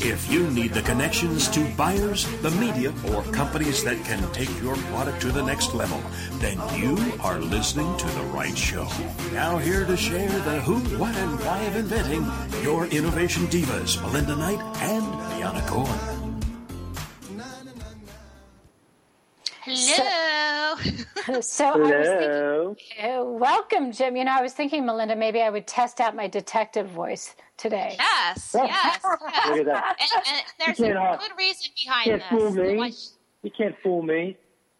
If you need the connections to buyers, the media, or companies that can take your product to the next level, then you are listening to the right show. Now, here to share the who, what, and why of inventing, your innovation divas, Melinda Knight and Deanna Cohen. Hello. So, so I was thinking, uh, welcome, Jim. You know, I was thinking, Melinda, maybe I would test out my detective voice today. Yes, yes. yes. Look at that. And, and there's a You uh, good reason behind can't this. fool me. Why- You can't fool me.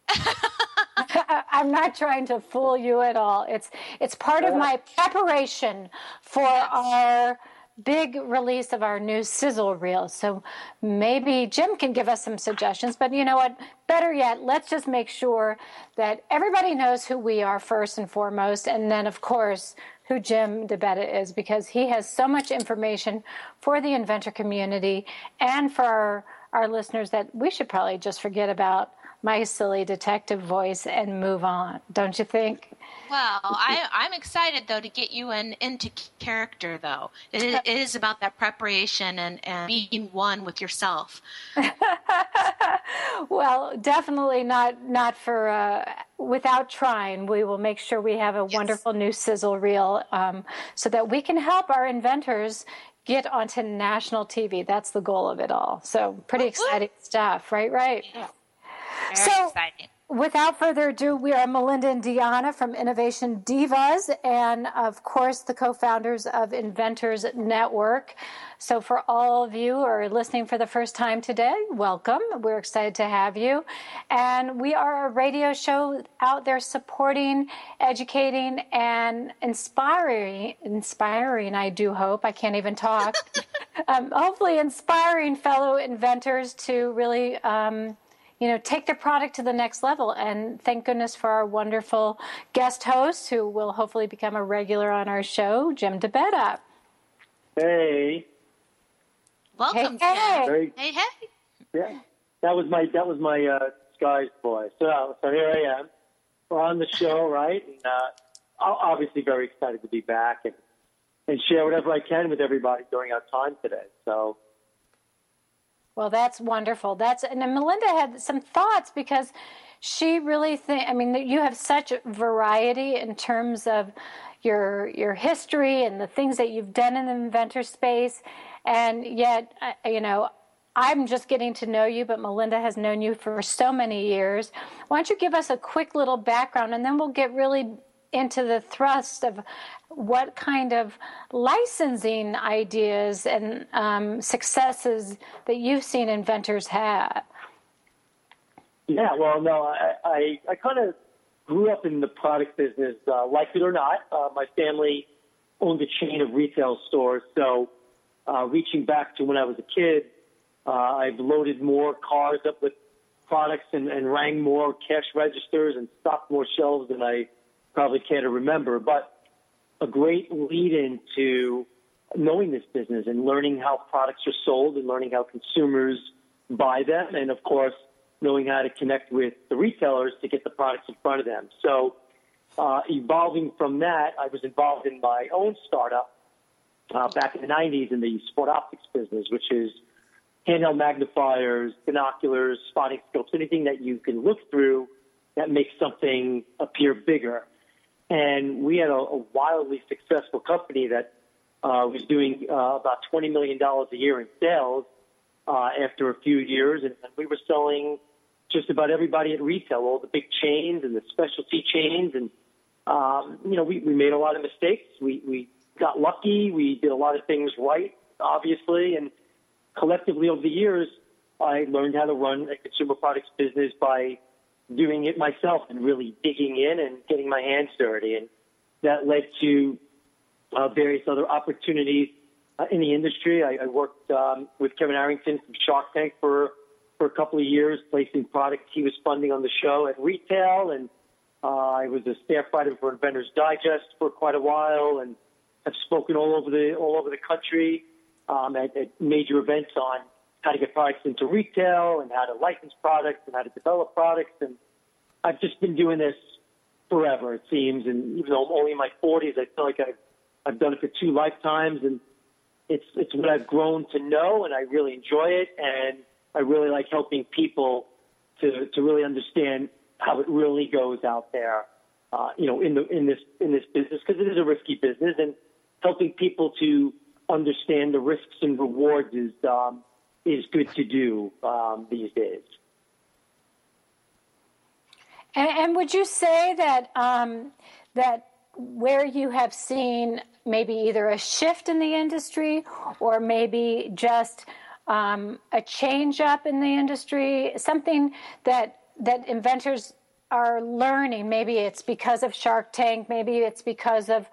I- I'm not trying to fool you at all. It's it's part of my preparation for our big release of our new sizzle reel. So maybe Jim can give us some suggestions. But you know what? Better yet, let's just make sure that everybody knows who we are first and foremost, and then of course who Jim DeBetta is because he has so much information for the inventor community and for our, our listeners that we should probably just forget about my silly detective voice and move on. Don't you think? Well, I, I'm excited though to get you in, into character though. It is, it is about that preparation and, and being one with yourself. Well, definitely not not for uh, without trying. We will make sure we have a wonderful new sizzle reel um, so that we can help our inventors get onto national TV. That's the goal of it all. So pretty exciting stuff, right? Right. Very So- exciting. Without further ado, we are Melinda and Deanna from Innovation Divas, and of course, the co founders of Inventors Network. So, for all of you who are listening for the first time today, welcome. We're excited to have you. And we are a radio show out there supporting, educating, and inspiring, inspiring, I do hope. I can't even talk. um, hopefully, inspiring fellow inventors to really. Um, you know, take their product to the next level. And thank goodness for our wonderful guest host who will hopefully become a regular on our show, Jim DeBetta. Hey, Welcome, Hey, hey. Jim. Very- Hey, hey. yeah, that was my that was my uh, disguised voice. So, so here I am. We're on the show, right? And, uh, obviously, very excited to be back and and share whatever I can with everybody during our time today. So, Well, that's wonderful. That's and Melinda had some thoughts because she really think. I mean, you have such variety in terms of your your history and the things that you've done in the inventor space, and yet, you know. I'm just getting to know you, but Melinda has known you for so many years. Why don't you give us a quick little background and then we'll get really into the thrust of what kind of licensing ideas and um, successes that you've seen inventors have. yeah, well, no, I I, I kind of grew up in the product business, uh, like it or not. Uh, my family owned a chain of retail stores, so uh, reaching back to when I was a kid, uh, I've loaded more cars up with products and, and rang more cash registers and stocked more shelves than I probably care to remember. But a great lead into knowing this business and learning how products are sold and learning how consumers buy them, and of course, knowing how to connect with the retailers to get the products in front of them. So, uh, evolving from that, I was involved in my own startup uh, back in the 90s in the sport optics business, which is handheld magnifiers, binoculars, spotting scopes, anything that you can look through that makes something appear bigger. And we had a, a wildly successful company that uh, was doing uh, about $20 million a year in sales uh, after a few years. And, and we were selling just about everybody at retail, all the big chains and the specialty chains. And, um, you know, we, we made a lot of mistakes. We, we got lucky. We did a lot of things right, obviously. And collectively over the years, I learned how to run a consumer products business by doing it myself and really digging in and getting my hands dirty. And that led to uh, various other opportunities uh, in the industry. I, I worked um, with Kevin Harrington from Shark Tank for for a couple of years, placing products he was funding on the show at retail, and uh, I was a staff writer for Inventors Digest for quite a while, and have spoken all over the all over the country um, at, at major events on how to get products into retail and how to license products and how to develop products. And I've just been doing this forever, it seems. And even though I'm only in my 40s, I feel like I've, I've done it for two lifetimes. And it's, it's what I've grown to know, and I really enjoy it. And I really like helping people to, to really understand how it really goes out there, uh, you know, in the in this in this business because it is a risky business, and helping people to understand the risks and rewards is um, is good to do um, these days. And, and, would you say that um, that where you have seen maybe either a shift in the industry or maybe just um, a change up in the industry, something that that inventors are learning? Maybe it's because of Shark Tank, maybe it's because of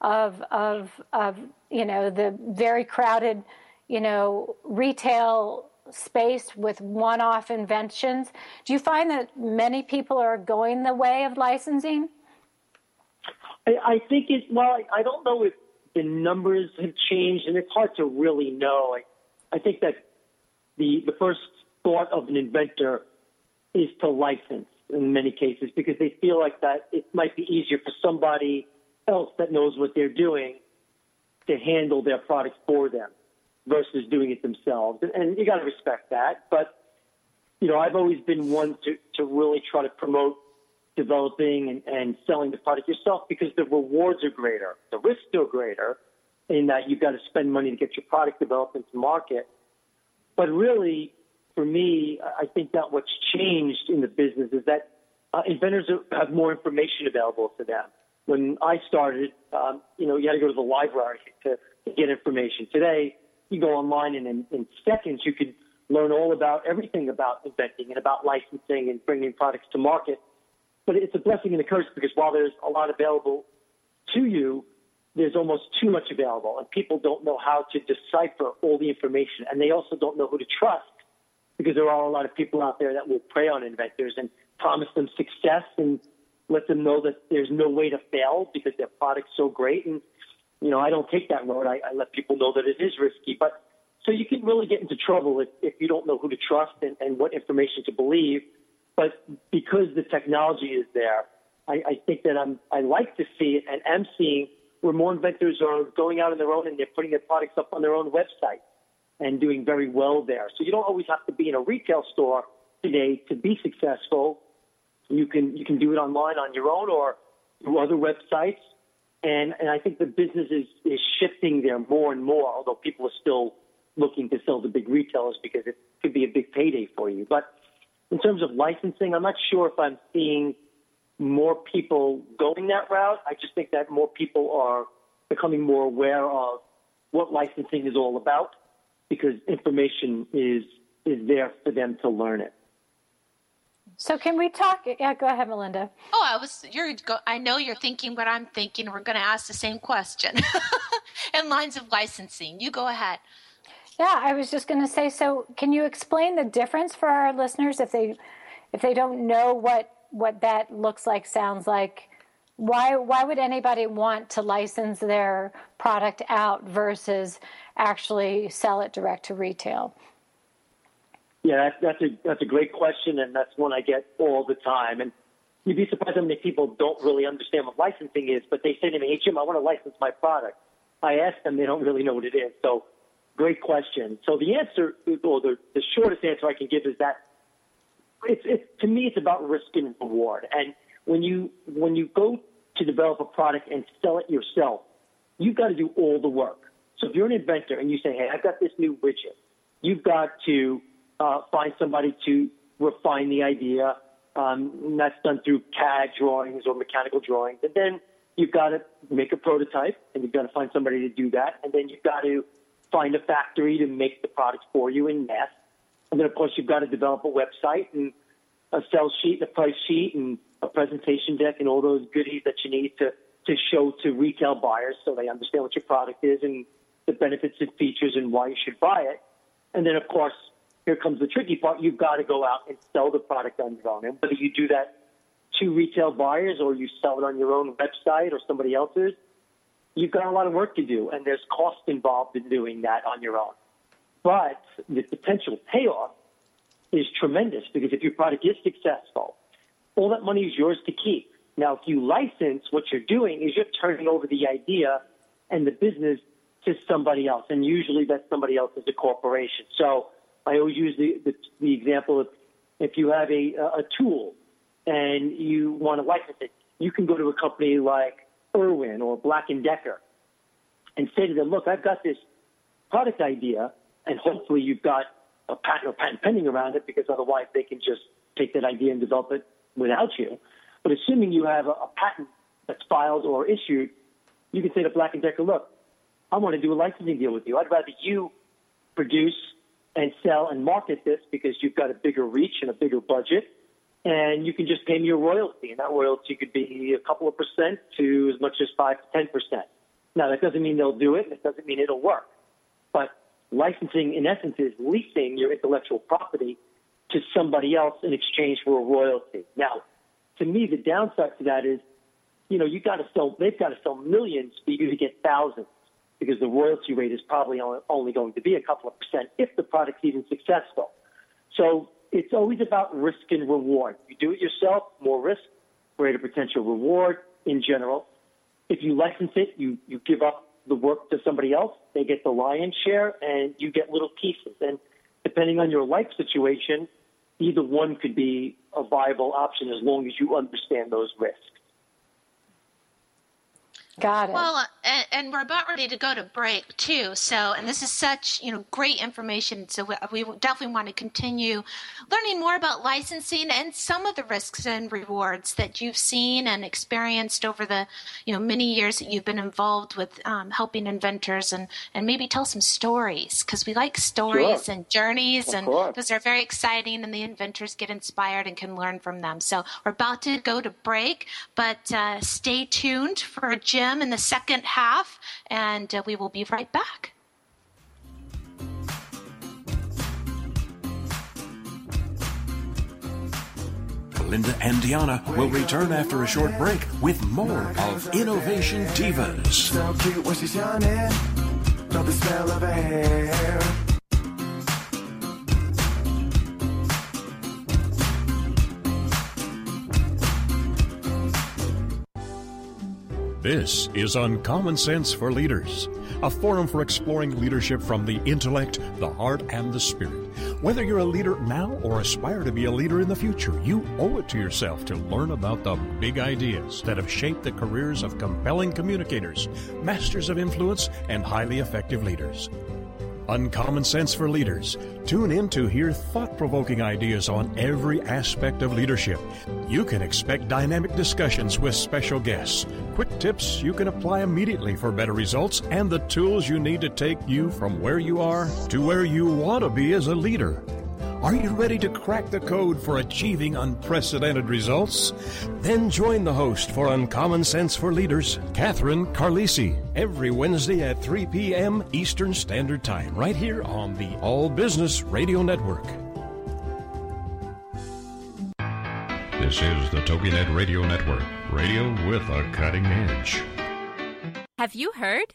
of of of you know the very crowded you know retail space with one-off inventions. Do you find that many people are going the way of licensing? I, I think it. Well, I, I don't know if the numbers have changed, and it's hard to really know. I, I think that the the first thought of an inventor is to license in many cases because they feel like that it might be easier for somebody else that knows what they're doing to handle their product for them versus doing it themselves. And, and you got to respect that. But, you know, I've always been one to, to really try to promote developing and, and selling the product yourself because the rewards are greater. The risks are greater in that you've got to spend money to get your product developed into market. But really, for me, I think that what's changed in the business is that uh, inventors have more information available to them when I started, um, you know, you had to go to the library to, to get information. Today, you go online and in, in seconds you can learn all about everything about inventing and about licensing and bringing products to market. But it's a blessing and a curse because while there's a lot available to you, there's almost too much available, and people don't know how to decipher all the information, and they also don't know who to trust because there are a lot of people out there that will prey on inventors and promise them success and let them know that there's no way to fail because their product's so great. And, you know, I don't take that road. I, I let people know that it is risky. But so you can really get into trouble if, if you don't know who to trust and, and what information to believe. But because the technology is there, I, I think that I'm, I like to see it and am seeing where more inventors are going out on their own and they're putting their products up on their own website and doing very well there. So you don't always have to be in a retail store today to be successful. You can you can do it online on your own or through other websites. And and I think the business is, is shifting there more and more, although people are still looking to sell to big retailers because it could be a big payday for you. But in terms of licensing, I'm not sure if I'm seeing more people going that route. I just think that more people are becoming more aware of what licensing is all about because information is is there for them to learn it. So can we talk? Yeah, go ahead, Melinda. Oh, I was. You're. I know you're thinking what I'm thinking. We're going to ask the same question. in lines of licensing, you go ahead. Yeah, I was just going to say. So, can you explain the difference for our listeners if they if they don't know what what that looks like, sounds like? Why why would anybody want to license their product out versus actually sell it direct to retail? Yeah, that's, that's a that's a great question, and that's one I get all the time. And you'd be surprised how many people don't really understand what licensing is, but they say to me, "Hey Jim, I want to license my product." I ask them, they don't really know what it is. So, great question. So the answer, or the, the shortest answer I can give is that it's, it's to me it's about risk and reward. And when you when you go to develop a product and sell it yourself, you've got to do all the work. So if you're an inventor and you say, "Hey, I've got this new widget," you've got to uh, find somebody to refine the idea. Um, and that's done through CAD drawings or mechanical drawings. And then you've got to make a prototype and you've got to find somebody to do that. And then you've got to find a factory to make the product for you in mass. And then, of course, you've got to develop a website and a sales sheet, a price sheet, and a presentation deck, and all those goodies that you need to to show to retail buyers so they understand what your product is and the benefits and features and why you should buy it. And then, of course, here comes the tricky part. You've got to go out and sell the product on your own. And whether you do that to retail buyers or you sell it on your own website or somebody else's, you've got a lot of work to do. And there's cost involved in doing that on your own. But the potential payoff is tremendous because if your product is successful, all that money is yours to keep. Now, if you license, what you're doing is you're turning over the idea and the business to somebody else, and usually that somebody else is a corporation. So I always use the, the, the example of if you have a, a tool and you want to license it, you can go to a company like Irwin or Black and Decker and say to them, look, I've got this product idea, and hopefully you've got a patent or patent pending around it because otherwise they can just take that idea and develop it without you. But assuming you have a, a patent that's filed or issued, you can say to Black and Decker, look, I want to do a licensing deal with you. I'd rather you produce and sell and market this because you've got a bigger reach and a bigger budget. And you can just pay me a royalty, and that royalty could be a couple of percent to as much as five to ten percent. Now that doesn't mean they'll do it. It doesn't mean it'll work. But licensing, in essence, is leasing your intellectual property to somebody else in exchange for a royalty. Now, to me, the downside to that is, you know, you got to sell. They've got to sell millions for you to get thousands because the royalty rate is probably only going to be a couple of percent if the product's even successful. So it's always about risk and reward. You do it yourself, more risk, greater potential reward in general. If you license it, you, you give up the work to somebody else, they get the lion's share, and you get little pieces. And depending on your life situation, either one could be a viable option as long as you understand those risks. Got it. Well, and, and, we're about ready to go to break too. So, and this is such you know great information. So we, we, definitely want to continue learning more about licensing and some of the risks and rewards that you've seen and experienced over the you know many years that you've been involved with um, helping inventors and and maybe tell some stories because we like stories sure. and journeys of and course. those are very exciting and the inventors get inspired and can learn from them. So we're about to go to break, but uh, stay tuned for Jim in the second half, and uh, we will be right back. Linda and Diana will return after a short break with more of Innovation Divas. So cute when she's yawning. Love the smell of her hair. This is Uncommon Sense for Leaders, a forum for exploring leadership from the intellect, the heart, and the spirit. Whether you're a leader now or aspire to be a leader in the future, you owe it to yourself to learn about the big ideas that have shaped the careers of compelling communicators, masters of influence, and highly effective leaders. Uncommon Sense for Leaders. Tune in to hear thought provoking ideas on every aspect of leadership. You can expect dynamic discussions with special guests, quick tips you can apply immediately for better results, and the tools you need to take you from where you are to where you want to be as a leader. Are you ready to crack the code for achieving unprecedented results? Then join the host for Uncommon Sense for Leaders, Catherine Carlisi, every Wednesday at 3 p.m. Eastern Standard Time, right here on the All Business Radio Network. This is the TogiNet Radio Network, radio with a cutting edge. Have you heard?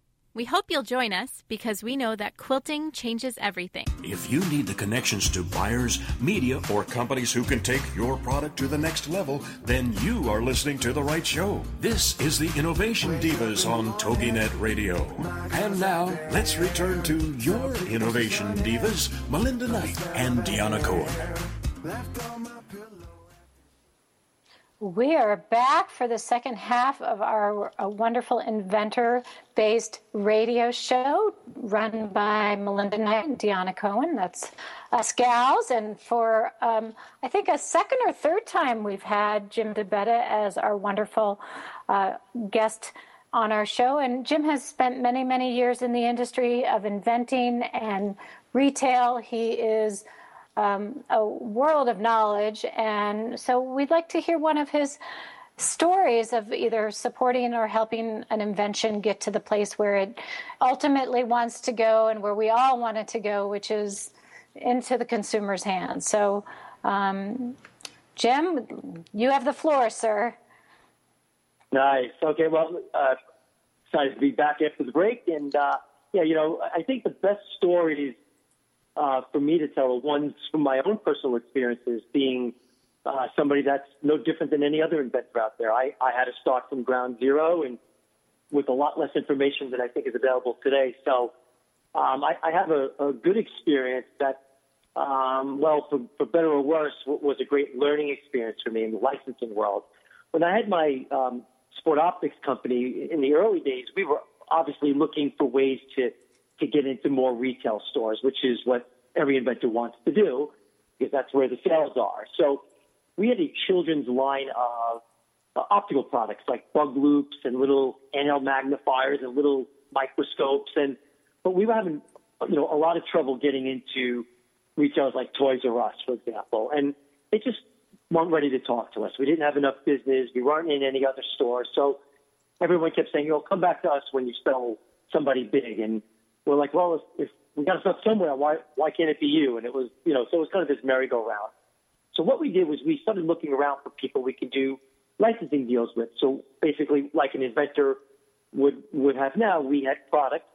We hope you'll join us because we know that quilting changes everything. If you need the connections to buyers, media, or companies who can take your product to the next level, then you are listening to the right show. This is the Innovation Divas on TogiNet Radio. And now, let's return to your Innovation Divas, Melinda Knight and Deanna Cohen. We are back for the second half of our wonderful inventor based radio show run by Melinda Knight and Deanna Cohen. That's us gals. And for, um, I think, a second or third time, we've had Jim DeBetta as our wonderful uh, guest on our show. And Jim has spent many, many years in the industry of inventing and retail. He is um, a world of knowledge. And so we'd like to hear one of his stories of either supporting or helping an invention get to the place where it ultimately wants to go and where we all want it to go, which is into the consumer's hands. So, um, Jim, you have the floor, sir. Nice. Okay. Well, uh, excited to be back after the break. And, uh, yeah, you know, I think the best stories uh, for me to tell ones from my own personal experiences being uh, somebody that's no different than any other inventor out there. I, I had to start from ground zero and with a lot less information than I think is available today. So um, I, I have a, a good experience that, um, well, for, for better or worse, was a great learning experience for me in the licensing world. When I had my um, sport optics company in the early days, we were obviously looking for ways to to get into more retail stores, which is what every inventor wants to do because that's where the sales are. So we had a children's line of uh, optical products like bug loupes and little handheld magnifiers and little microscopes. And, but we were having, you know, a lot of trouble getting into retailers like Toys R Us, for example. And they just weren't ready to talk to us. We didn't have enough business. We weren't in any other stores. So everyone kept saying, you know, come back to us when you sell somebody big. And we're like, well, if, if we got to start somewhere, why why can't it be you? And it was, you know, so it was kind of this merry-go-round. So what we did was we started looking around for people we could do licensing deals with. So basically, like an inventor would would have now, we had product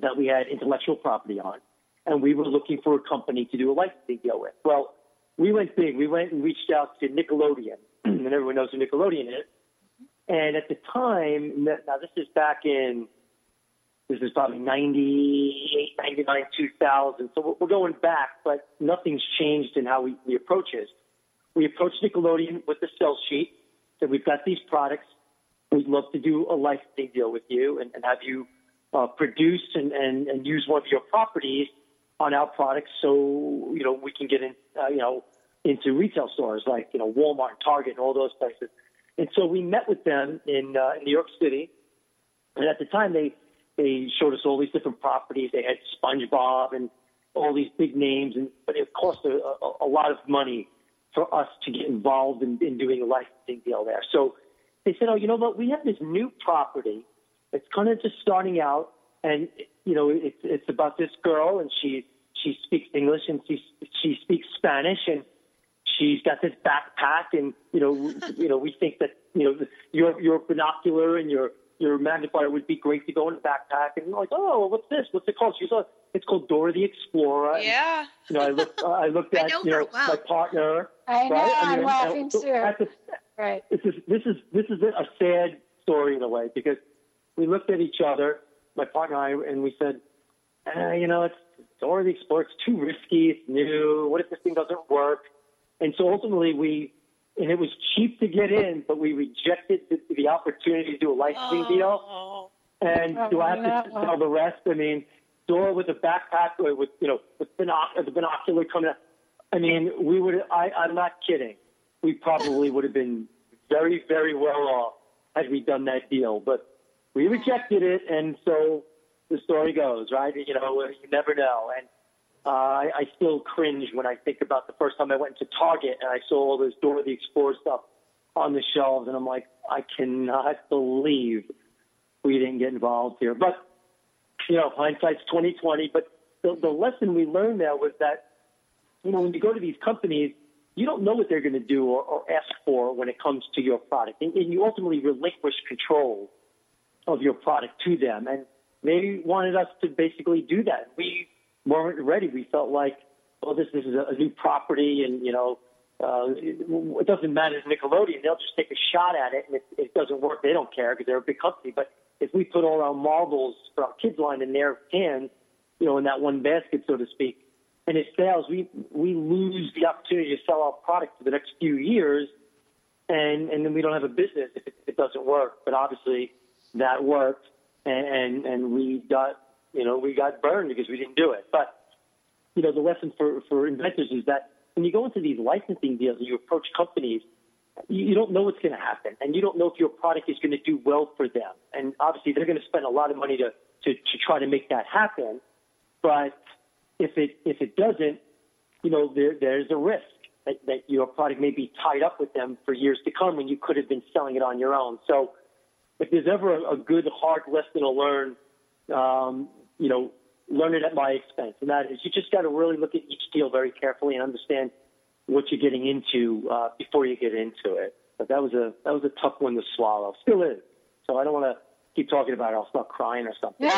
that we had intellectual property on, and we were looking for a company to do a licensing deal with. Well, we went big. We went and reached out to Nickelodeon, and everyone knows who Nickelodeon is. And at the time, now this is back in this is probably 98, 99, 2000. So we're going back, but nothing's changed in how we, we approach it. We approach Nickelodeon with the sell sheet that we've got these products. We'd love to do a licensing deal with you and, and have you uh, produce and, and, and use one of your properties on our products so, you know, we can get in, uh, you know, into retail stores like, you know, Walmart, Target, and all those places. And so we met with them in, uh, in New York City. And at the time, they, they showed us all these different properties. They had SpongeBob and all these big names, and but it cost a, a, a lot of money for us to get involved in, in doing a licensing deal there. So they said, "Oh, you know what? We have this new property. It's kind of just starting out, and you know, it's it's about this girl, and she she speaks English and she she speaks Spanish, and she's got this backpack, and you know, you know, we think that you know your your binocular and your your magnifier would be great to go in a backpack. And like, oh, what's this? What's it called? She's like, it's called Dora the Explorer. Yeah. And, you know, I looked, uh, I looked at, I know you know, well. my partner. I know, right? I'm mean, laughing so too. the, Right. This is this is this is a sad story in a way because we looked at each other, my partner and I, and we said, eh, you know, it's Dora the Explorer. It's too risky. It's new. What if this thing doesn't work? And so ultimately, we and it was cheap to get in, but we rejected the, the opportunity to do a licensing deal. Oh. And Oh, do I have to no. tell the rest? I mean, Dora with a backpack or with you know with binoc- the binocular coming up. I mean, we would. I, I'm not kidding. We probably would have been very, very well off had we done that deal, but we rejected it, and so the story goes, right? You know, you never know, and uh, I, I still cringe when I think about the first time I went to Target and I saw all this Dora the Explorer stuff on the shelves, and I'm like, I cannot believe we didn't get involved here. But you know, hindsight's 2020. But the, the lesson we learned there was that you know when you go to these companies, you don't know what they're going to do or, or ask for when it comes to your product, and, and you ultimately relinquish control of your product to them. And they wanted us to basically do that. We weren't ready. We felt like, oh, this, this is a, new property, and you know, uh, it, doesn't matter Nickelodeon. They'll just take a shot at it, and if it doesn't work, they don't care because they're a big company. But if we put all our marbles for our kids line in their hands, you know, in that one basket, so to speak, and it fails, we we lose the opportunity to sell our product for the next few years, and and then we don't have a business if it, if it doesn't work. But obviously, that worked, and, and and we got you know we got burned because we didn't do it. But you know, the lesson for for inventors is that when you go into these licensing deals and you approach companies, you, don't know what's going to happen, and you don't know if your product is going to do well for them. And obviously, they're going to spend a lot of money to to to try to make that happen. But if it if it doesn't, you know, there there's a risk that, that your product may be tied up with them for years to come when you could have been selling it on your own. So if there's ever a, a good hard lesson to learn, um, you know, learn it at my expense, and that is you just got to really look at each deal very carefully and understand what you're getting into uh, before you get into it. But that was a that was a tough one to swallow. Still is. So I don't want to keep talking about it. I'll start crying or something.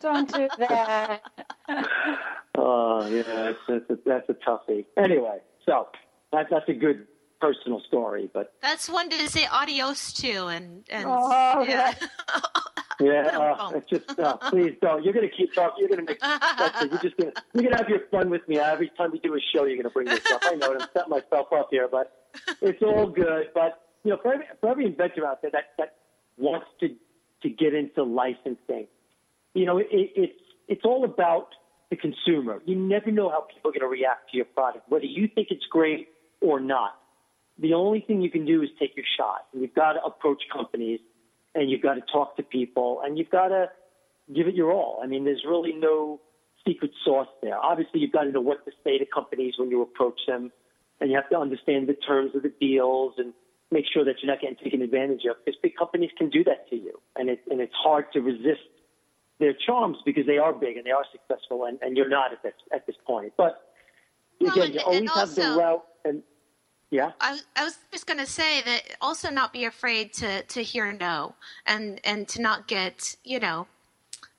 Don't do that. Oh, yeah, that's, that's, a, that's a toughie. Anyway, so that, that's a good personal story, but That's one to say adios to, and and Oh, yeah. yeah, uh, it's just uh, please don't. You're gonna keep talking. You're gonna make. You're just gonna you're gonna have your fun with me. Every time we do a show, you're gonna bring this up. I know. I'm setting myself up here, but it's all good. But you know, for every for every inventor out there that that wants to to get into licensing, you know, it, it's it's all about the consumer. You never know how people are going to react to your product, whether you think it's great or not. The only thing you can do is take your shot. You've got to approach companies, and you've got to talk to people, and you've got to give it your all. I mean, there's really no secret sauce there. Obviously, you've got to know what to say to companies when you approach them, and you have to understand the terms of the deals and make sure that you're not getting taken advantage of. Because big companies can do that to you, and it and it's hard to resist their charms because they are big and they are successful, and, and you're not at this at this point. But Well, again, and- you always have the also- route, and yeah. I, was- I was just going to say that also not be afraid to, to hear no and, and to not get, you know,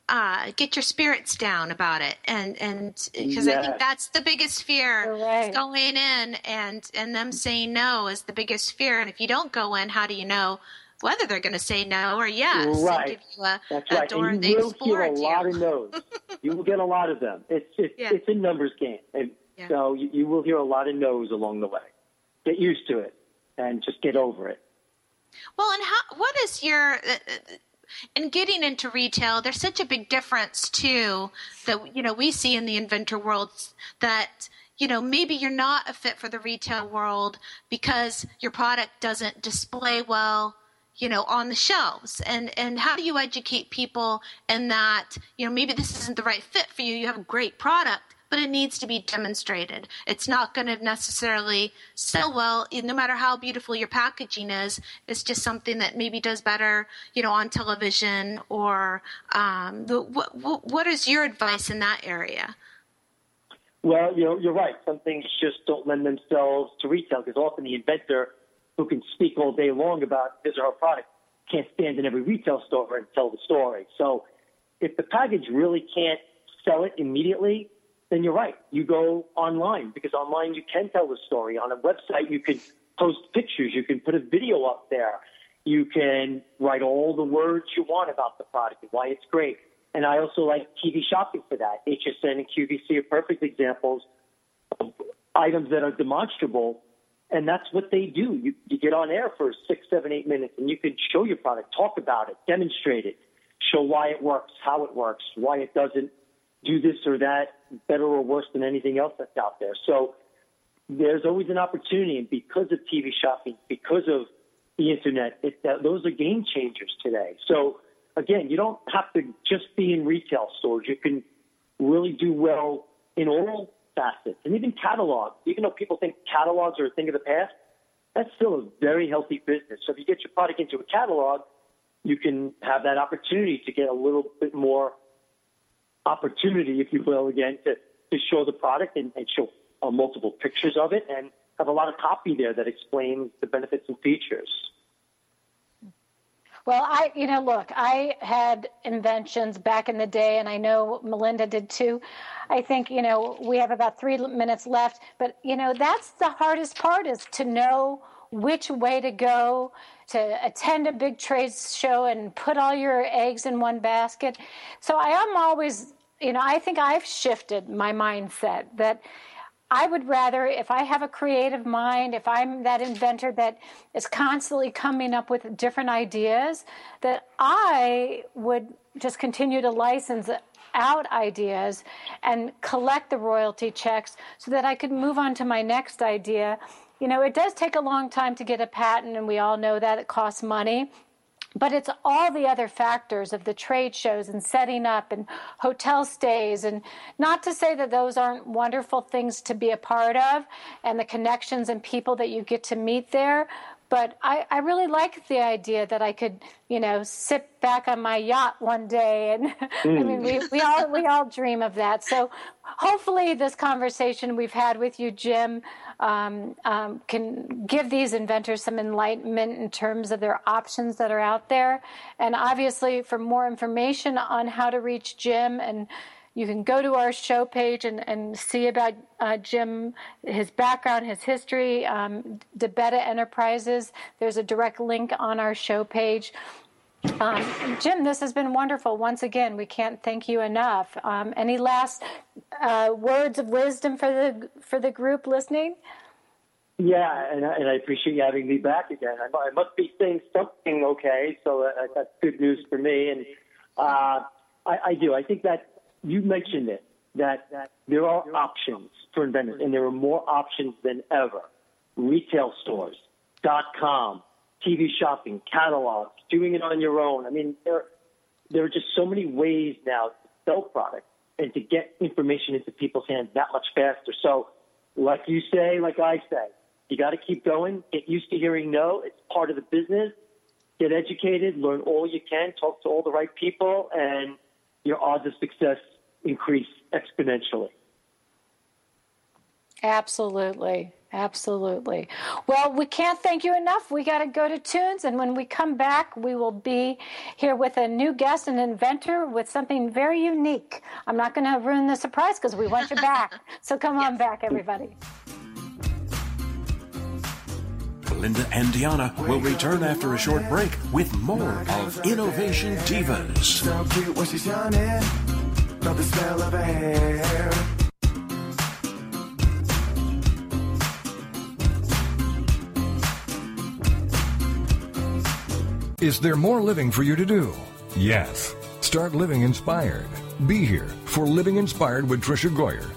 uh, get your spirits down about it. And, and because I think that's the biggest fear right. going in and, and them saying no is the biggest fear. And if you don't go in, how do you know whether they're going to say no or yes? and Right. give you a, That's a right. door And you will hear a lot you. of no's. you will get a lot of them. It's it's, Yeah. it's a numbers game, and Yeah. so you, you will hear a lot of no's along the way. Get used to it, and just get over it. Well, and how, what is your in getting into retail? There's such a big difference too that you know we see in the inventor world that you know maybe you're not a fit for the retail world because your product doesn't display well you know on the shelves and and how do you educate people in that you know maybe this isn't the right fit for you you have a great product but it needs to be demonstrated. It's not going to necessarily sell well, no matter how beautiful your packaging is. It's just something that maybe does better, you know, on television or um, the, what, what, is your advice in that area? Well, you know, you're right. Some things just don't lend themselves to retail because often the inventor who can speak all day long about his or her product can't stand in every retail store and tell the story. So if the package really can't sell it immediately, then you're right. You go online because online you can tell the story. On a website, you can post pictures. You can put a video up there. You can write all the words you want about the product and why it's great. And I also like TV shopping for that. HSN and QVC are perfect examples of items that are demonstrable. And that's what they do. You, you get on air for six, seven, eight minutes and you can show your product, talk about it, demonstrate it, show why it works, how it works, why it doesn't do this or that better or worse than anything else that's out there. So there's always an opportunity. And because of TV shopping, because of the internet, it, that, those are game changers today. So again, you don't have to just be in retail stores. You can really do well in all facets and even catalogs. Even though people think catalogs are a thing of the past, that's still a very healthy business. So if you get your product into a catalog, you can have that opportunity to get a little bit more opportunity, if you will, again, to, to show the product and, and show uh, multiple pictures of it and have a lot of copy there that explains the benefits and features. Well, I, you know, look, I had inventions back in the day, and I know Melinda did too. I think, you know, we have about three minutes left, but, you know, that's the hardest part is to know which way to go, to attend a big trade show and put all your eggs in one basket. So I am always, you know, I think I've shifted my mindset that I would rather, if I have a creative mind, if I'm that inventor that is constantly coming up with different ideas, that I would just continue to license out ideas and collect the royalty checks so that I could move on to my next idea. You know, it does take a long time to get a patent, and we all know that it costs money. But it's all the other factors of the trade shows and setting up and hotel stays. And not to say that those aren't wonderful things to be a part of and the connections and people that you get to meet there. But I, I really like the idea that I could, you know, sit back on my yacht one day. And mm. I mean, we, we, all, we all dream of that. So hopefully, this conversation we've had with you, Jim, um, um, can give these inventors some enlightenment in terms of their options that are out there. And obviously, for more information on how to reach Jim and you can go to our show page and, and see about uh, Jim, his background, his history, um, DeBetta Enterprises. There's a direct link on our show page. Um, Jim, this has been wonderful. Once again, we can't thank you enough. Um, any last uh, words of wisdom for the for the group listening? Yeah, and, and I appreciate you having me back again. I, I must be saying something okay, so that, that's good news for me. And uh, I, I do. I think that you mentioned it that, that there are options for inventors, and there are more options than ever. Retail stores, dot com, TV shopping, catalogs, doing it on your own. I mean, there there are just so many ways now to sell products and to get information into people's hands that much faster. So, like you say, like I say, you got to keep going. Get used to hearing no. It's part of the business. Get educated, learn all you can, talk to all the right people, and your odds of success increase exponentially. Absolutely. Absolutely. Well, we can't thank you enough. We got to go to tunes. And when we come back, we will be here with a new guest, an inventor with something very unique. I'm not going to ruin the surprise because we want you back. So come on back, everybody. Linda and Diana will return after a short break with more of Innovation Divas. So cute when she's the smell of her hair. Is there more living for you to do? Yes. Start living inspired. Be here for Living Inspired with Tricia Goyer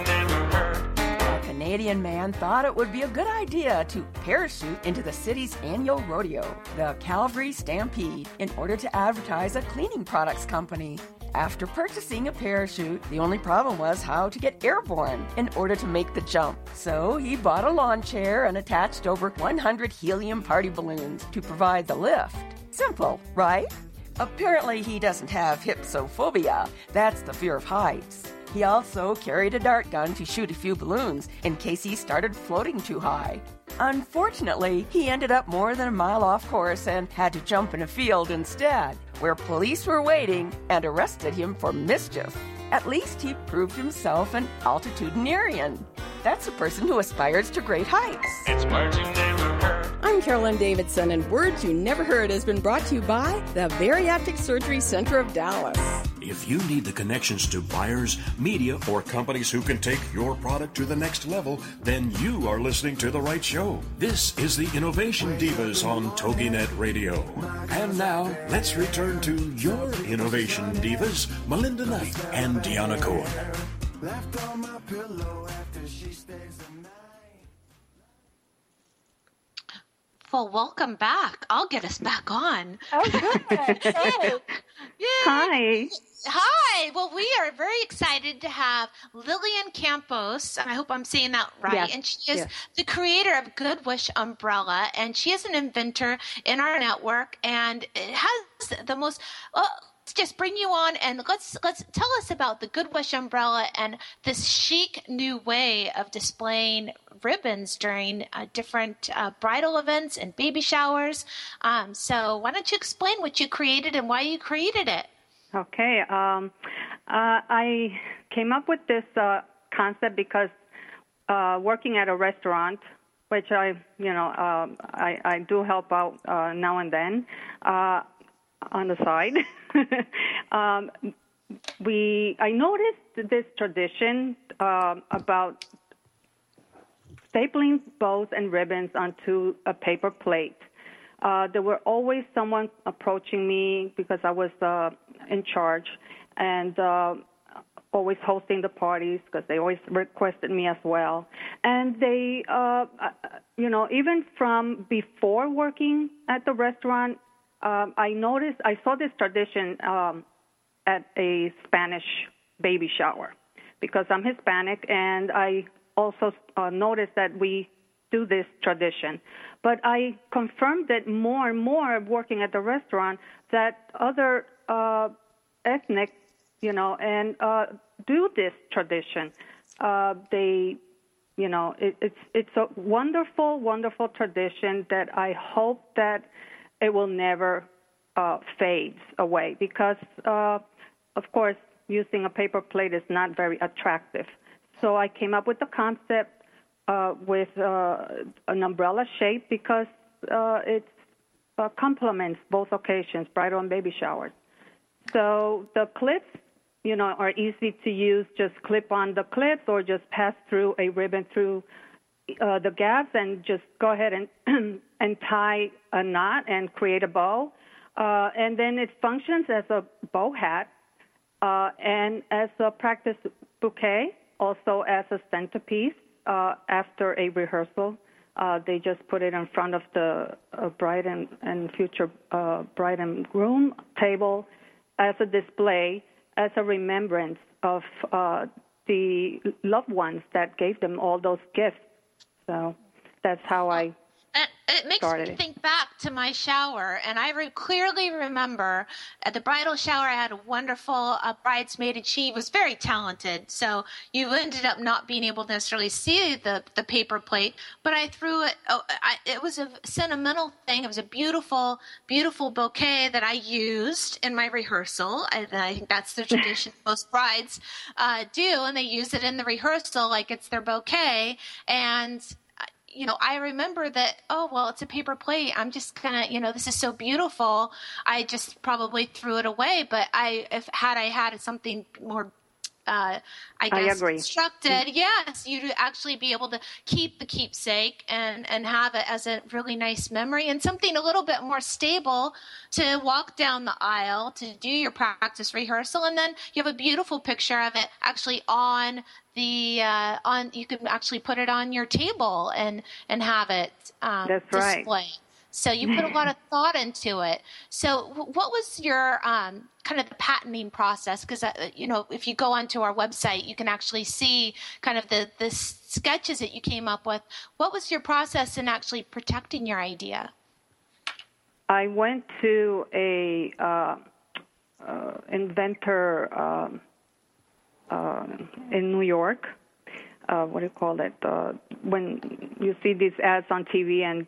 Canadian man thought it would be a good idea to parachute into the city's annual rodeo, the Calgary Stampede, in order to advertise a cleaning products company. After purchasing a parachute, the only problem was how to get airborne in order to make the jump. So he bought a lawn chair and attached over 100 helium party balloons to provide the lift. Simple, right? Apparently, he doesn't have hypsophobia. That's the fear of heights. He also carried a dart gun to shoot a few balloons in case he started floating too high. Unfortunately, he ended up more than a mile off course and had to jump in a field instead, where police were waiting and arrested him for mischief. At least he proved himself an altitudinarian. That's a person who aspires to great heights. It's words you never heard. I'm Carolyn Davidson, and Words You Never Heard has been brought to you by the Bariatric Surgery Center of Dallas. If you need the connections to buyers, media, or companies who can take your product to the next level, then you are listening to the right show. This is the Innovation Divas on TogiNet Radio. And now, let's return to your Innovation Divas, Melinda Knight and Deanna Cohen. Left on my pillow after she stays the night. Well, welcome back. I'll get us back on. Oh, good. Hey. Yeah. Hi. Hi. Well, we are very excited to have Lillian Campos. And I hope I'm saying that right. Yes, And she is yes. the creator of Good Wish Umbrella, and she is an inventor in our network, and it has the most. Uh, let's just bring you on and let's let's tell us about the Good Wish umbrella and this chic new way of displaying ribbons during uh, different uh, bridal events and baby showers. Um, so why don't you explain what you created and why you created it? Okay. Um, uh, I came up with this uh, concept because uh, working at a restaurant, which I, you know, um I, I do help out uh, now and then uh, on the side. um, we, I noticed this tradition um about stapling bows and ribbons onto a paper plate. Uh, there were always someone approaching me because I was uh, in charge and uh, always hosting the parties because they always requested me as well. And they, uh, uh, you know, even from before working at the restaurant, um, I noticed, I saw this tradition um, at a Spanish baby shower because I'm Hispanic and I also uh, noticed that we do this tradition. But I confirmed it more and more working at the restaurant that other uh, ethnic, you know, and uh, do this tradition. Uh, they, you know, it, it's it's a wonderful, wonderful tradition that I hope that it will never uh, fade away because, uh, of course, using a paper plate is not very attractive. So I came up with the concept uh, with uh, an umbrella shape because uh, it uh, complements both occasions, bridal and baby showers. So the clips, you know, are easy to use. Just clip on the clips or just pass through a ribbon through uh, the gaps and just go ahead and and tie a knot and create a bow. Uh, and then it functions as a bow hat uh, and as a practice bouquet, also as a centerpiece uh, after a rehearsal. Uh, they just put it in front of the uh, bride and, and future bride and groom table as a display, as a remembrance of uh, the loved ones that gave them all those gifts. So that's how I And it makes started me think back to my shower, and I re- clearly remember at the bridal shower, I had a wonderful uh, bridesmaid, and she was very talented. So you ended up not being able to necessarily see the, the paper plate, but I threw it. Oh, I, it was a sentimental thing. It was a beautiful, beautiful bouquet that I used in my rehearsal. And I think that's the tradition most brides uh, do, and they use it in the rehearsal like it's their bouquet. And you know, I remember that, oh, well, it's a paper plate. I'm just gonna, you know, this is so beautiful. I just probably threw it away. But I, if had I had something more, uh, I I guess agree. constructed, yes, you'd actually be able to keep the keepsake and and have it as a really nice memory and something a little bit more stable to walk down the aisle to do your practice rehearsal, and then you have a beautiful picture of it actually on the uh, on. You can actually put it on your table and and have it um, That's right. display. So you put a lot of thought into it. So what was your um, kind of the patenting process? Because uh, you know, if you go onto our website, you can actually see kind of the the sketches that you came up with. What was your process in actually protecting your idea? I went to a uh, uh, inventor um, uh, in New York. Uh, what do you call it? Uh, when you see these ads on TV and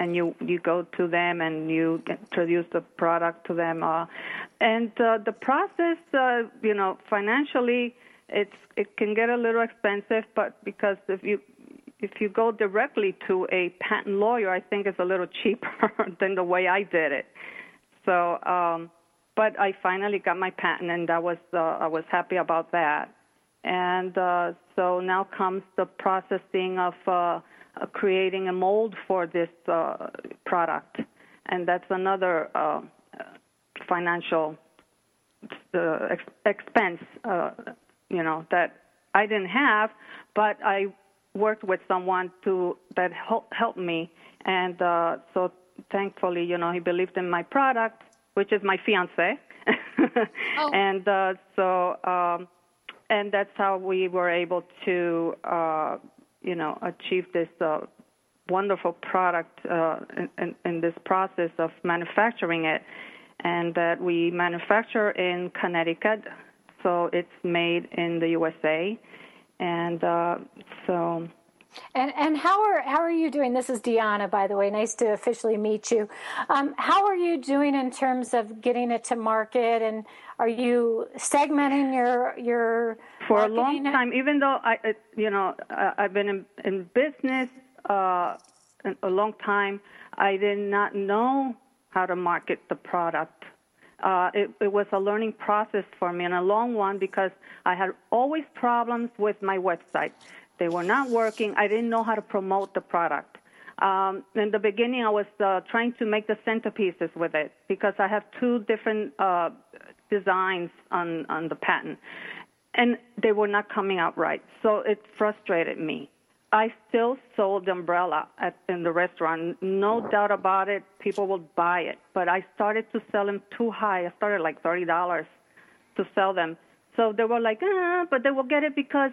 and you you go to them and you introduce the product to them, uh, and uh, the process, uh, you know, financially, it's it can get a little expensive, but because if you if you go directly to a patent lawyer, I think it's a little cheaper than the way I did it. So, um, but I finally got my patent, and that was uh, I was happy about that. And uh, so now comes the processing of uh, uh, creating a mold for this uh, product, and that's another uh, financial uh, ex- expense, uh, you know, that I didn't have, but I worked with someone to that help, helped me, and uh, so thankfully, you know, he believed in my product, which is my fiance, Oh. and uh, so um, and that's how we were able to, uh, you know, achieve this. Uh, wonderful product uh, in, in, this process of manufacturing it, and that we manufacture in Connecticut, so it's made in the USA, and uh, so. And and how are how are you doing? This is Deanna, by the way. Nice to officially meet you. Um, how are you doing in terms of getting it to market? And are you segmenting your your for a long marketing? time, even though I, you know, I've been in, in business uh, a long time, I did not know how to market the product. Uh, it, it was a learning process for me and a long one because I had always problems with my website. They were not working. I didn't know how to promote the product. Um, in the beginning, I was uh, trying to make the centerpieces with it because I have two different uh, designs on, on the patent, and they were not coming out right. So it frustrated me. I still sold the umbrella at, in the restaurant, no doubt about it. People would buy it, but I started to sell them too high. I started like thirty dollars to sell them. So they were like, ah, but they will get it because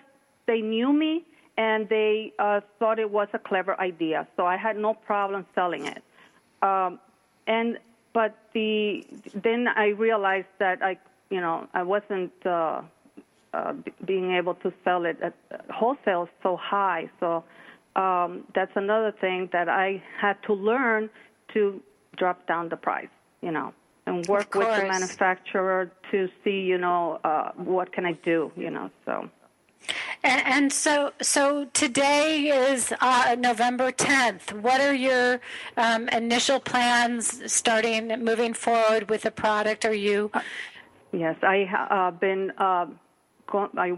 they knew me and they uh, thought it was a clever idea. So I had no problem selling it. Um, and but the then I realized that I, you know, I wasn't uh, uh, b- being able to sell it at wholesale so high. So um, that's another thing that I had to learn to drop down the price, you know, and work with the manufacturer to see, you know, uh, what can I do, you know. So And, and so, so today is uh, November 10th. What are your um, initial plans starting moving forward with the product? Are you? Yes, I have uh, been. I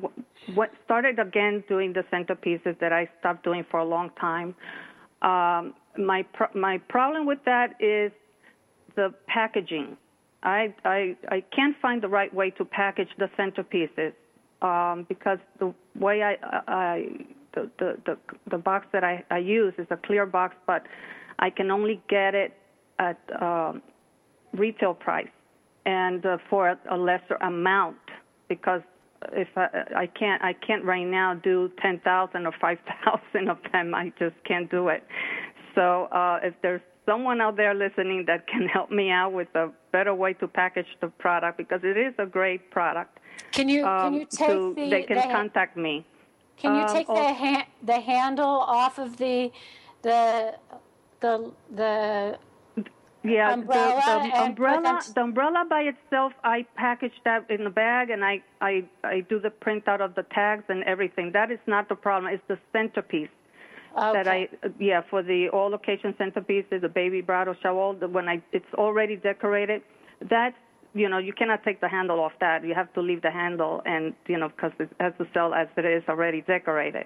went, started again doing the centerpieces that I stopped doing for a long time. Um, my pro- my problem with that is the packaging. I, I I can't find the right way to package the centerpieces um, because the way I, I the, the the the box that I, I use is a clear box, but I can only get it at um, retail price and uh, for a lesser amount because if I, I can't I can't right now do 10,000 or 5,000 of them. I just can't do it. So uh, if there's someone out there listening that can help me out with a better way to package the product because it is a great product Can you um, can you take the, they can the contact me. Can you Um, take the ha- the handle off of the the the the Yeah, umbrella the, the umbrella, the umbrella by itself, I package that in a bag and I, I, I do the printout of the tags and everything. That is not the problem. It's the centerpiece that I, yeah, for the all occasion centerpieces, the baby bridal shower, when I, it's already decorated. That's, you know, you cannot take the handle off that. You have to leave the handle and, you know, because it has to sell as it is already decorated.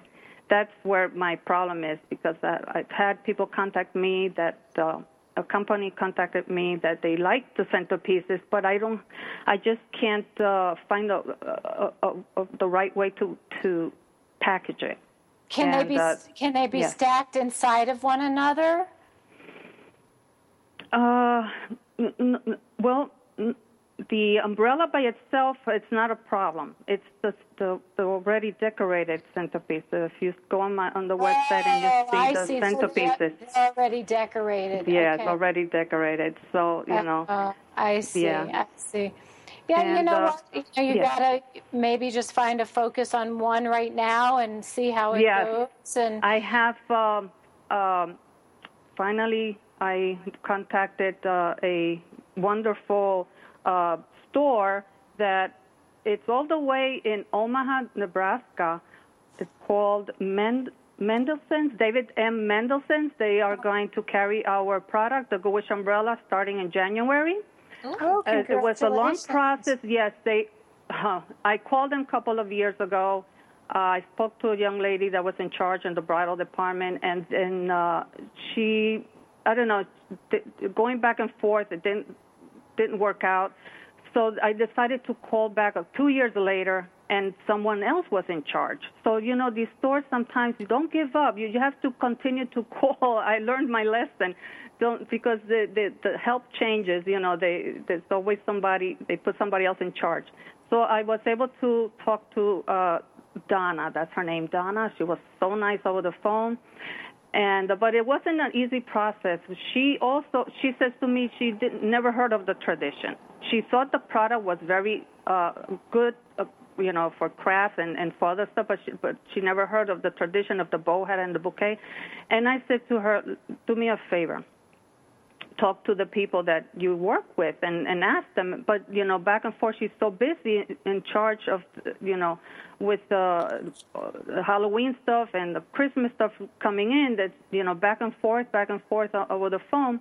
That's where my problem is because I, I've had people contact me that. Uh, a company contacted me that they like the centerpieces, but I don't, I just can't uh, find a, a, a, the right way to to package it. can they be uh, can they be yeah. stacked inside of one another? Uh, n- n- well, n- the umbrella by itself, it's not a problem. It's the the, the already decorated centerpiece. If you go on my on the website and Oh, you see I the see. So centerpieces, they're already decorated. yeah, okay. it's already decorated. So you know, Uh, I see. Yeah. I see. Yeah, you know uh, what? You, know, you yeah. gotta maybe just find a focus on one right now and see how it Yes. goes. And I have um, um, finally I contacted uh, a wonderful uh, store that it's all the way in Omaha, Nebraska. It's called Mend- Mangelsen's, David M. Mangelsen's. They are going to carry our product, the Go umbrella, starting in January. Oh, Uh, it was a long process. Yes, they. Uh, I called them a couple of years ago. Uh, I spoke to a young lady that was in charge in the bridal department, and then uh, she, I don't know, th- going back and forth, it didn't didn't work out. So I decided to call back uh, two years later, and someone else was in charge. So you know, these stores sometimes you don't give up. You you have to continue to call. I learned my lesson. Don't because the the, the help changes. You know, they there's always somebody. They put somebody else in charge. So I was able to talk to uh, Donna. That's her name, Donna. She was so nice over the phone and but it wasn't an easy process. She also she says to me she did never heard of the tradition. She thought the product was very uh, good, uh, you know, for crafts and and for other stuff, but she, but she never heard of the tradition of the bow hat and the bouquet. And I said to her, do me a favor. Talk to the people that you work with and and ask them. But you know, back and forth, she's so busy in charge of you know with the uh, Halloween stuff and the Christmas stuff coming in that you know back and forth, back and forth over the phone.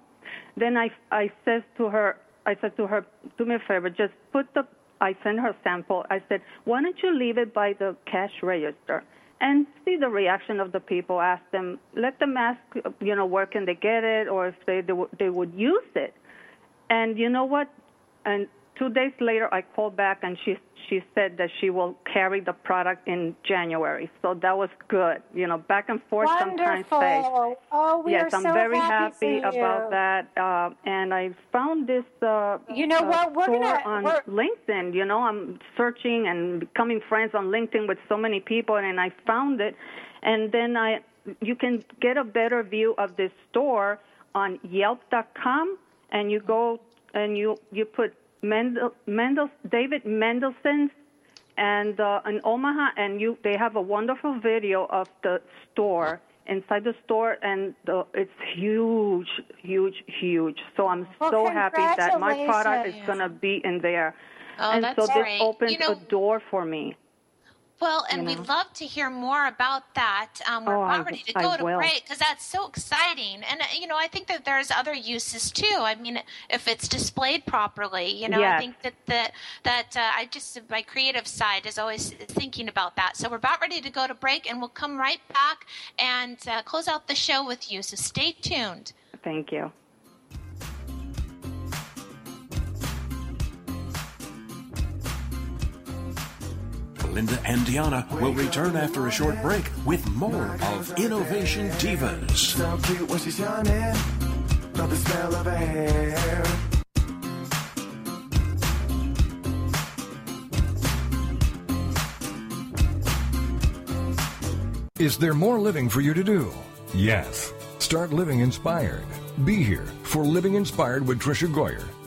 Then I I says to her, I said to her, do me a favor, just put the. I sent her sample. I said, why don't you leave it by the cash register and see the reaction of the people. Ask them, let them ask, you know, where can they get it, or if they they, would- they would use it. And you know what? And two days later, I called back and she she said that she will carry the product in January. So that was good. You know, back and forth sometimes. Wonderful. Oh, we yes, are I'm so very happy, you. about that. Uh, and I found this. Uh, You know uh, what? We're store gonna- on we're- LinkedIn. You know, I'm searching and becoming friends on LinkedIn with so many people, and I found it. And then I, you can get a better view of this store on Yelp.com, and you go and you you put Mendel, Mendel David Mangelsen's and uh, in Omaha, and you they have a wonderful video of the store inside the store, and the, it's huge, huge, huge. So I'm Well, so happy that my product is going to be in there, Oh, and that's so this great. opens You know- a door for me. Well, and you we'd love to hear more about that. Um, we're Oh, about ready to I go to will. break because that's so exciting. And, uh, you know, I think that there's other uses too. I mean, if it's displayed properly, you know, I think that that, that uh, I just, my creative side is always thinking about that. So we're about ready to go to break and we'll come right back and uh, close out the show with you. So stay tuned. Thank you. Linda and Deanna will return after a short break with more of Innovation Divas. So cute when she's. Love the smell of her hair. Is there more living for you to do? Yes. Start living inspired. Be here for Living Inspired with Tricia Goyer.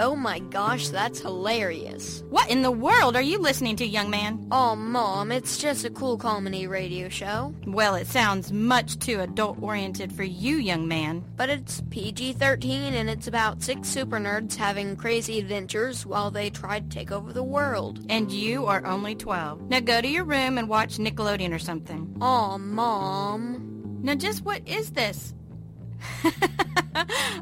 oh my gosh, that's hilarious. What in the world are you listening to, young man? Oh, Mom, it's just a cool comedy radio show. Well, it sounds much too adult oriented for you, young man. But it's PG 13 and it's about six super nerds having crazy adventures while they try to take over the world. And you are only 12. Now go to your room and watch Nickelodeon or something. Aw, Mom. Now, just what is this?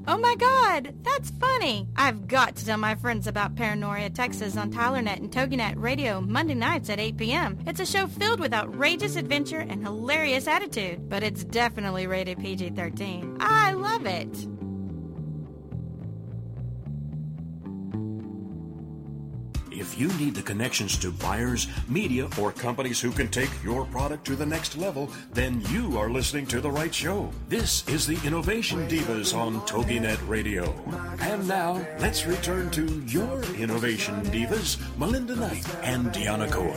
oh my god, that's funny. I've got to tell my friends about Paranoia Texas on TylerNet and TogiNet Radio Monday nights at 8 p.m. It's a show filled with outrageous adventure and hilarious attitude, but it's definitely rated PG-13. I love it. If you need the connections to buyers, media, or companies who can take your product to the next level, then you are listening to the right show. This is the Innovation Divas on TogiNet Radio. And now, let's return to your Innovation Divas, Melinda Knight and Deanna Cohen.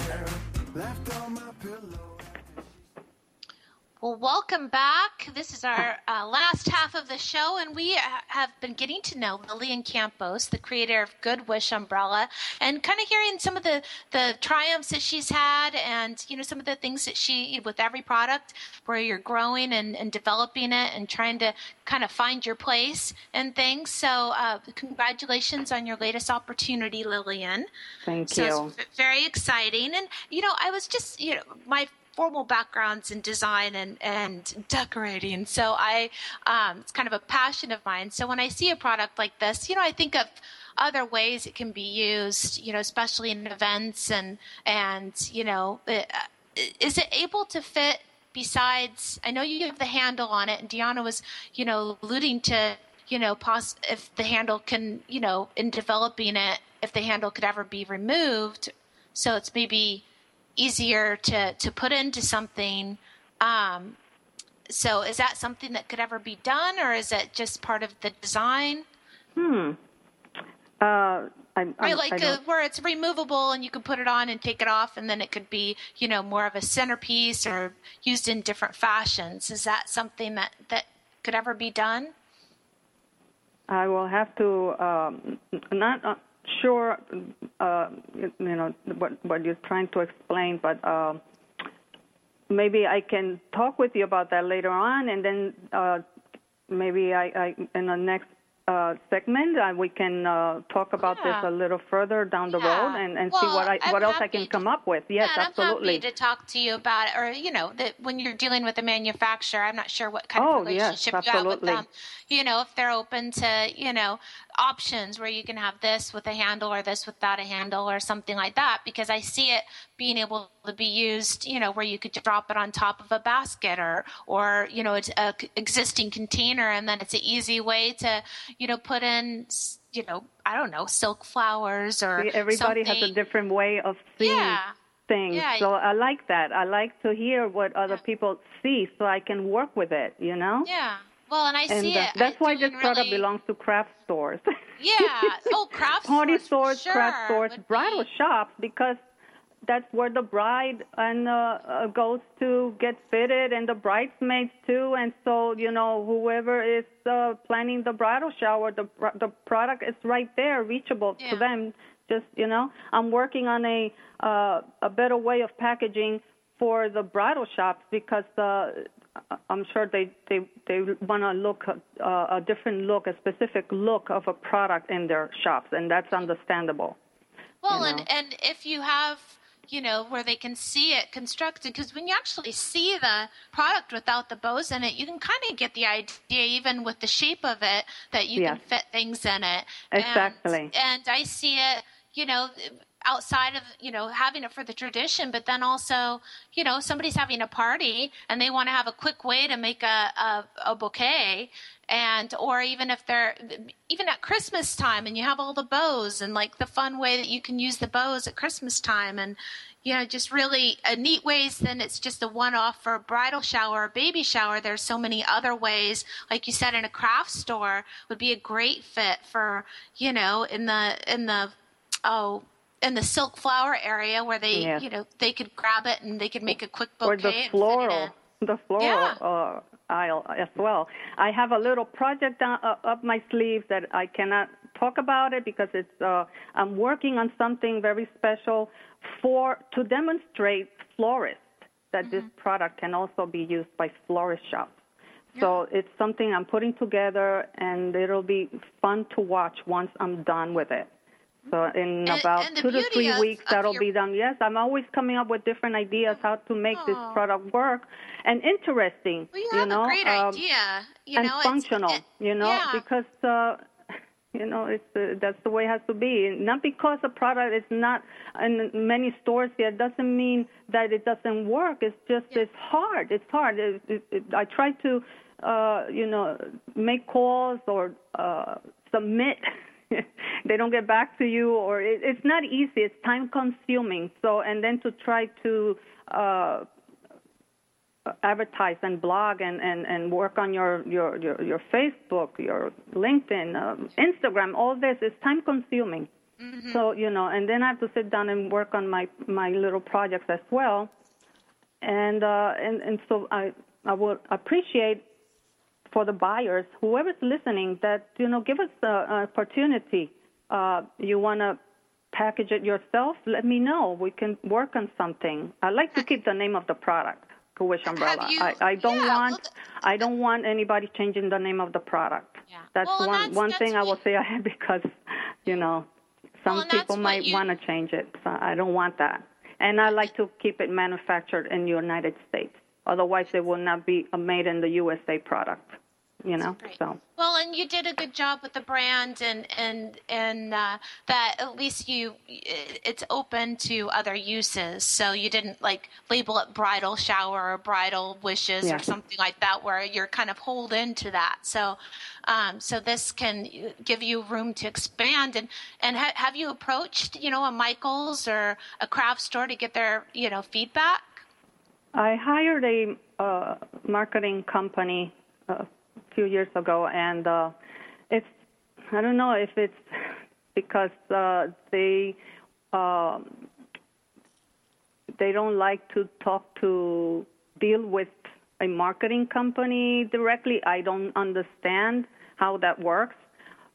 Well, welcome back. This is our uh, last half of the show, and we have been getting to know Lillian Campos, the creator of Good Wish Umbrella, and kind of hearing some of the, the triumphs that she's had and, you know, some of the things that she, with every product, where you're growing and, and developing it and trying to kind of find your place and things. So, uh, congratulations on your latest opportunity, Lillian. Thank so you. It's very exciting. And, you know, I was just, you know, my formal backgrounds in design and, and decorating. So I, um, it's kind of a passion of mine. So when I see a product like this, you know, I think of other ways it can be used, you know, especially in events and, and, you know, is it able to fit besides, I know you have the handle on it and Deanna was, you know, alluding to, you know, pos- if the handle can, you know, in developing it, if the handle could ever be removed. So it's maybe, easier to to put into something. Um, so is that something that could ever be done, or is it just part of the design? Hmm. Uh, I'm, I'm, like I uh, where it's removable and you can put it on and take it off, and then it could be, you know, more of a centerpiece or used in different fashions. Is that something that that could ever be done? I will have to um, not uh, sure, uh, you know, what what you're trying to explain, but uh, maybe I can talk with you about that later on, and then uh, maybe I, I in the next uh, segment uh, we can uh, talk about Yeah. this a little further down the Yeah. road and, and see what I I'm what else I can come up with. Yes, yeah, absolutely. I'm happy to talk to you about it, or you know, that when you're dealing with a manufacturer, I'm not sure what kind Oh, of yes, relationship you have with them. You know, if they're open to you know options where you can have this with a handle or this without a handle or something like that, because I see it being able to be used, you know, where you could drop it on top of a basket or or you know, it's a existing container, and then it's an easy way to you know put in. You know, I don't know, silk flowers or See, everybody has a different way of seeing Yeah. things. Yeah. So I like that. I like to hear what other people see so I can work with it, you know? Yeah. Well, and I and see uh, it. that's why this doing product really- belongs to craft stores. Yeah. Oh, craft stores. Party stores, stores, craft stores, bridal shops, because that's where the bride and uh, uh, goes to get fitted, and the bridesmaids too. And so, you know, whoever is uh, planning the bridal shower, the pr- the product is right there, reachable to them. Just you know, I'm working on a uh, a better way of packaging for the bridal shops because uh, I'm sure they they they want to look uh, a different look, a specific look of a product in their shops, and that's understandable. Well, you and know. and if you have you know where they can see it constructed because when you actually see the product without the bows in it you can kind of get the idea even with the shape of it that you can fit things in it Exactly. and, and i see it you know outside of you know having it for the tradition but then also you know somebody's having a party and they want to have a quick way to make a, a, a bouquet and or even if they're even at christmas time and you have all the bows and like the fun way that you can use the bows at christmas time and you know just really a neat ways then it's just a one off for a bridal shower or baby shower. There's so many other ways. Like you said in a craft store would be a great fit for you know in the in the oh in the silk flower area where they Yes. you know they could grab it and they could make a quick bouquet. or the and fit it floral, the floral Yeah. uh, aisle as well. I have a little project down, uh, up my sleeve that I cannot talk about it because it's. Uh, I'm working on something very special for to demonstrate florists that this Mm-hmm. product can also be used by florist shops. So it's something I'm putting together, and it'll be fun to watch once I'm done with it. So in And- about and two to three weeks, that'll your- be done. Yes, I'm always coming up with different ideas how to make this product work and interesting. Well, you have know, a great um, idea. You and know, it's- functional. it- you know, yeah. because uh, you know it's uh, that's the way it has to be. Not because a product is not in many stores here doesn't mean that it doesn't work. It's just it's hard. It's hard. It, it, it, I try to uh, you know make calls or uh, submit they don't get back to you, or it, it's not easy. It's time consuming. So, and then to try to uh, advertise and blog and, and, and work on your, your, your, your Facebook, your LinkedIn, um, Instagram, all this is time consuming. Mm-hmm. So, you know, and then I have to sit down and work on my, my little projects as well. And, uh, and, and so I, I would appreciate for the buyers, whoever's listening, that, you know, give us the opportunity. Uh, you want to package it yourself? Let me know. We can work on something. I like to keep the name of the product. Wish umbrella. You, I, I don't yeah, want well, I don't want anybody changing the name of the product. Yeah. That's well, one that's, one that's thing I will say ahead because you know some well, people might want to change it. So I don't want that. And I like to keep it manufactured in the United States. Otherwise, it will not be a made in the USA product you know so. Well and you did a good job with the brand and and and uh, that at least you it's open to other uses. So you didn't like label it bridal shower or bridal wishes yeah. or something like that where you're kind of hold into that. So um, so this can give you room to expand. And and ha- have you approached you know a michaels or a craft store to get their you know feedback i hired a uh, marketing company uh, few years ago, and uh, it's I don't know if it's because uh, they um, they don't like to talk to deal with a marketing company directly. I don't understand how that works.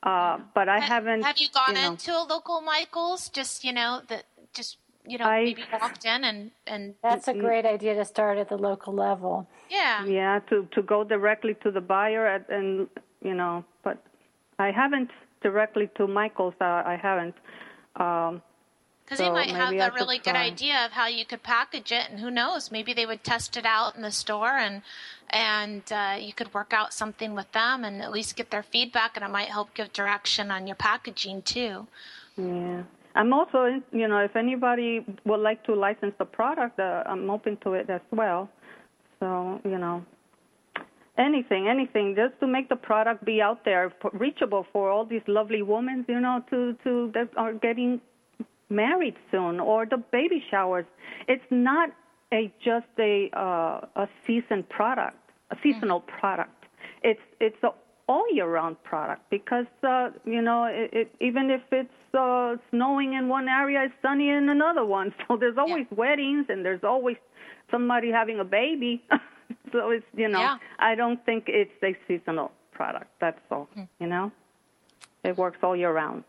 Uh, but I have, haven't. Have you gone you know, into a local Michaels? Just you know that just you know I, maybe walked in and and that's a great idea to start at the local level. Yeah. Yeah to to go directly to the buyer at, and you know but i haven't directly to michael's uh, i haven't um because so they might have a really good idea of how you could package it, and who knows, maybe they would test it out in the store, and and uh, you could work out something with them, and at least get their feedback, and it might help give direction on your packaging too. Yeah, I'm also, you know, if anybody would like to license the product, uh, I'm open to it as well. So, you know, anything, anything, just to make the product be out there, reachable for all these lovely women, you know, to to that are getting married soon or the baby showers. It's not a just a uh, a season product, a seasonal product. It's it's a all year round product because uh, you know it, it, even if it's uh, snowing in one area, it's sunny in another one. So there's always yeah. weddings and there's always somebody having a baby. so it's you know yeah. I don't think it's a seasonal product. That's all. Mm. You know, it works all year round.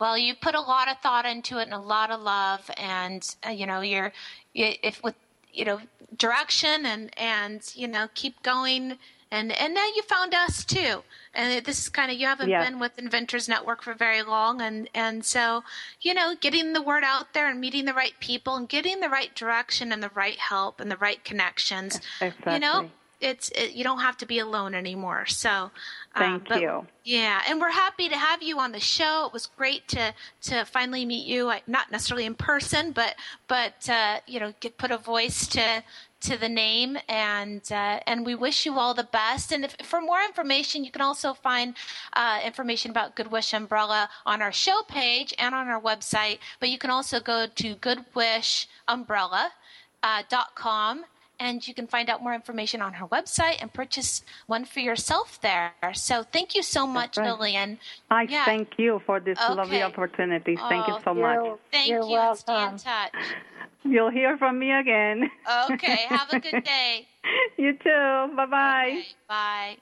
Well, you put a lot of thought into it and a lot of love, and uh, you know you're if with you know direction and and you know keep going and and now you found us too and this is kind of you haven't yeah. been with inventors network for very long and and so you know getting the word out there and meeting the right people and getting the right direction and the right help and the right connections exactly. you know it's it, you don't have to be alone anymore so uh, thank you yeah and we're happy to have you on the show it was great to to finally meet you not necessarily in person but but uh, you know get put a voice to to the name, and uh, and we wish you all the best. And if, for more information, you can also find uh, information about Good Wish Umbrella on our show page and on our website. But you can also go to goodwishumbrella.com. Uh, and you can find out more information on her website and purchase one for yourself there. So thank you so much, right. Lillian. I yeah. thank you for this okay. lovely opportunity. Thank oh, you so much. Thank You're you. Welcome. Stay in touch. You'll hear from me again. Okay. Have a good day. you too. Bye bye. Okay, bye.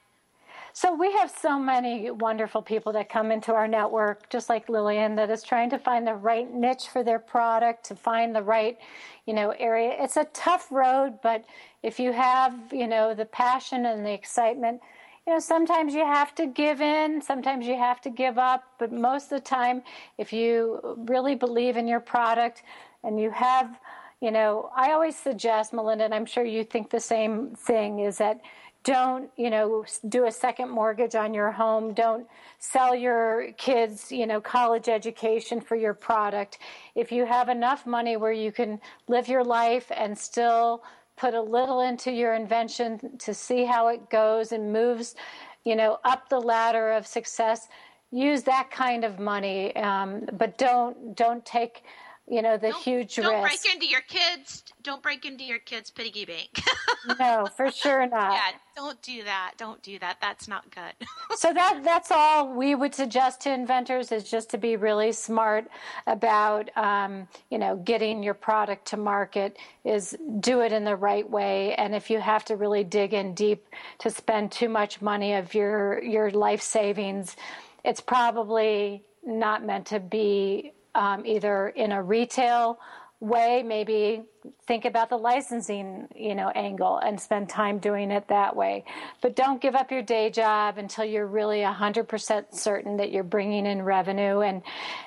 So we have so many wonderful people that come into our network, just like Lillian, that is trying to find the right niche for their product, to find the right, you know, area. It's a tough road, but if you have, you know, the passion and the excitement, you know, sometimes you have to give in, sometimes you have to give up, but most of the time, if you really believe in your product and you have, you know, I always suggest, Melinda, and I'm sure you think the same thing, is that don't you know do a second mortgage on your home. Don't sell your kids you know college education for your product. If you have enough money where you can live your life and still put a little into your invention to see how it goes and moves you know up the ladder of success use that kind of money, um, but don't don't take you know the don't, huge don't risk. break into your kids. Don't break into your kids' piggy bank. no, for sure not. Yeah, don't do that. Don't do that. That's not good. so that that's all we would suggest to inventors is just to be really smart about um, you know getting your product to market. Is do it in the right way, and if you have to really dig in deep to spend too much money of your your life savings, it's probably not meant to be um, either in a retail way maybe think about the licensing you know angle and spend time doing it that way. But don't give up your day job until you're really 100% certain that you're bringing in revenue. And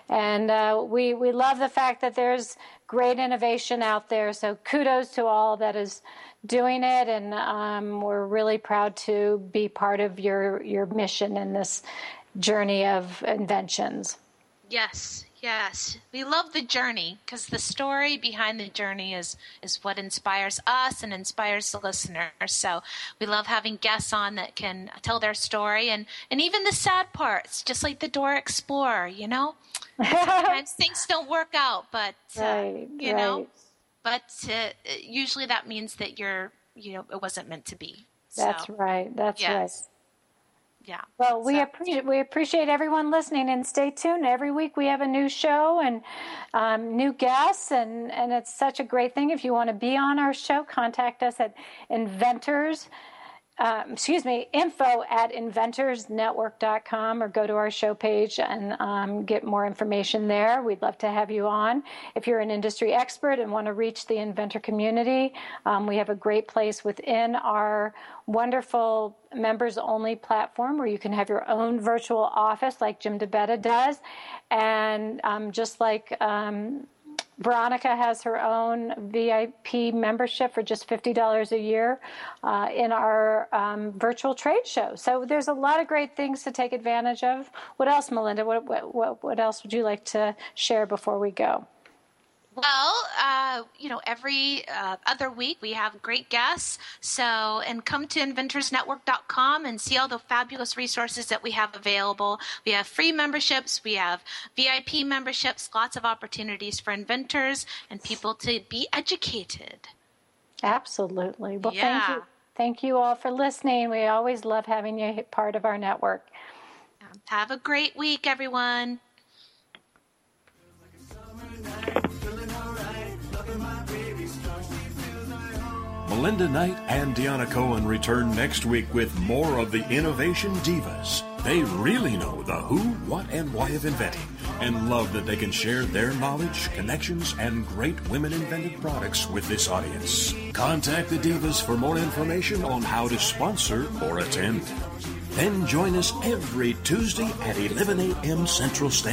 and uh, we we love the fact that there's great innovation out there. So kudos to all that is doing it. And um, we're really proud to be part of your your mission in this journey of inventions. Yes Yes, we love the journey because the story behind the journey is is what inspires us and inspires the listener. So we love having guests on that can tell their story and and even the sad parts, just like the Door Explorer. You know, sometimes things don't work out, but uh, right, you right. know, but uh, usually that means that you're you know it wasn't meant to be. That's so, right. That's yes. right. Yeah. Well, we So- appreciate we appreciate everyone listening, and stay tuned. Every week we have a new show and um, new guests, and and it's such a great thing. If you want to be on our show, contact us at inventors. Um, excuse me, info at inventorsnetwork.com or go to our show page and um, get more information there. We'd love to have you on. If you're an industry expert and want to reach the inventor community, um, we have a great place within our wonderful members only platform where you can have your own virtual office like Jim DeBetta does. And um, just like um, Veronica has her own VIP membership for just $50 a year uh, in our um, virtual trade show. So there's a lot of great things to take advantage of. What else, Melinda? What, what, what else would you like to share before we go? Well, uh, you know, every uh, other week we have great guests. So, and come to inventorsnetwork.com and see all the fabulous resources that we have available. We have free memberships, we have VIP memberships, lots of opportunities for inventors and people to be educated. Absolutely. Well, thank you. Thank you all for listening. We always love having you part of our network. Have a great week, everyone. Melinda Knight and Deanna Cohen return next week with more of the Innovation Divas. They really know the who, what, and why of inventing and love that they can share their knowledge, connections, and great women invented products with this audience. Contact the Divas for more information on how to sponsor or attend. Then join us every Tuesday at 11 a.m. Central Standard.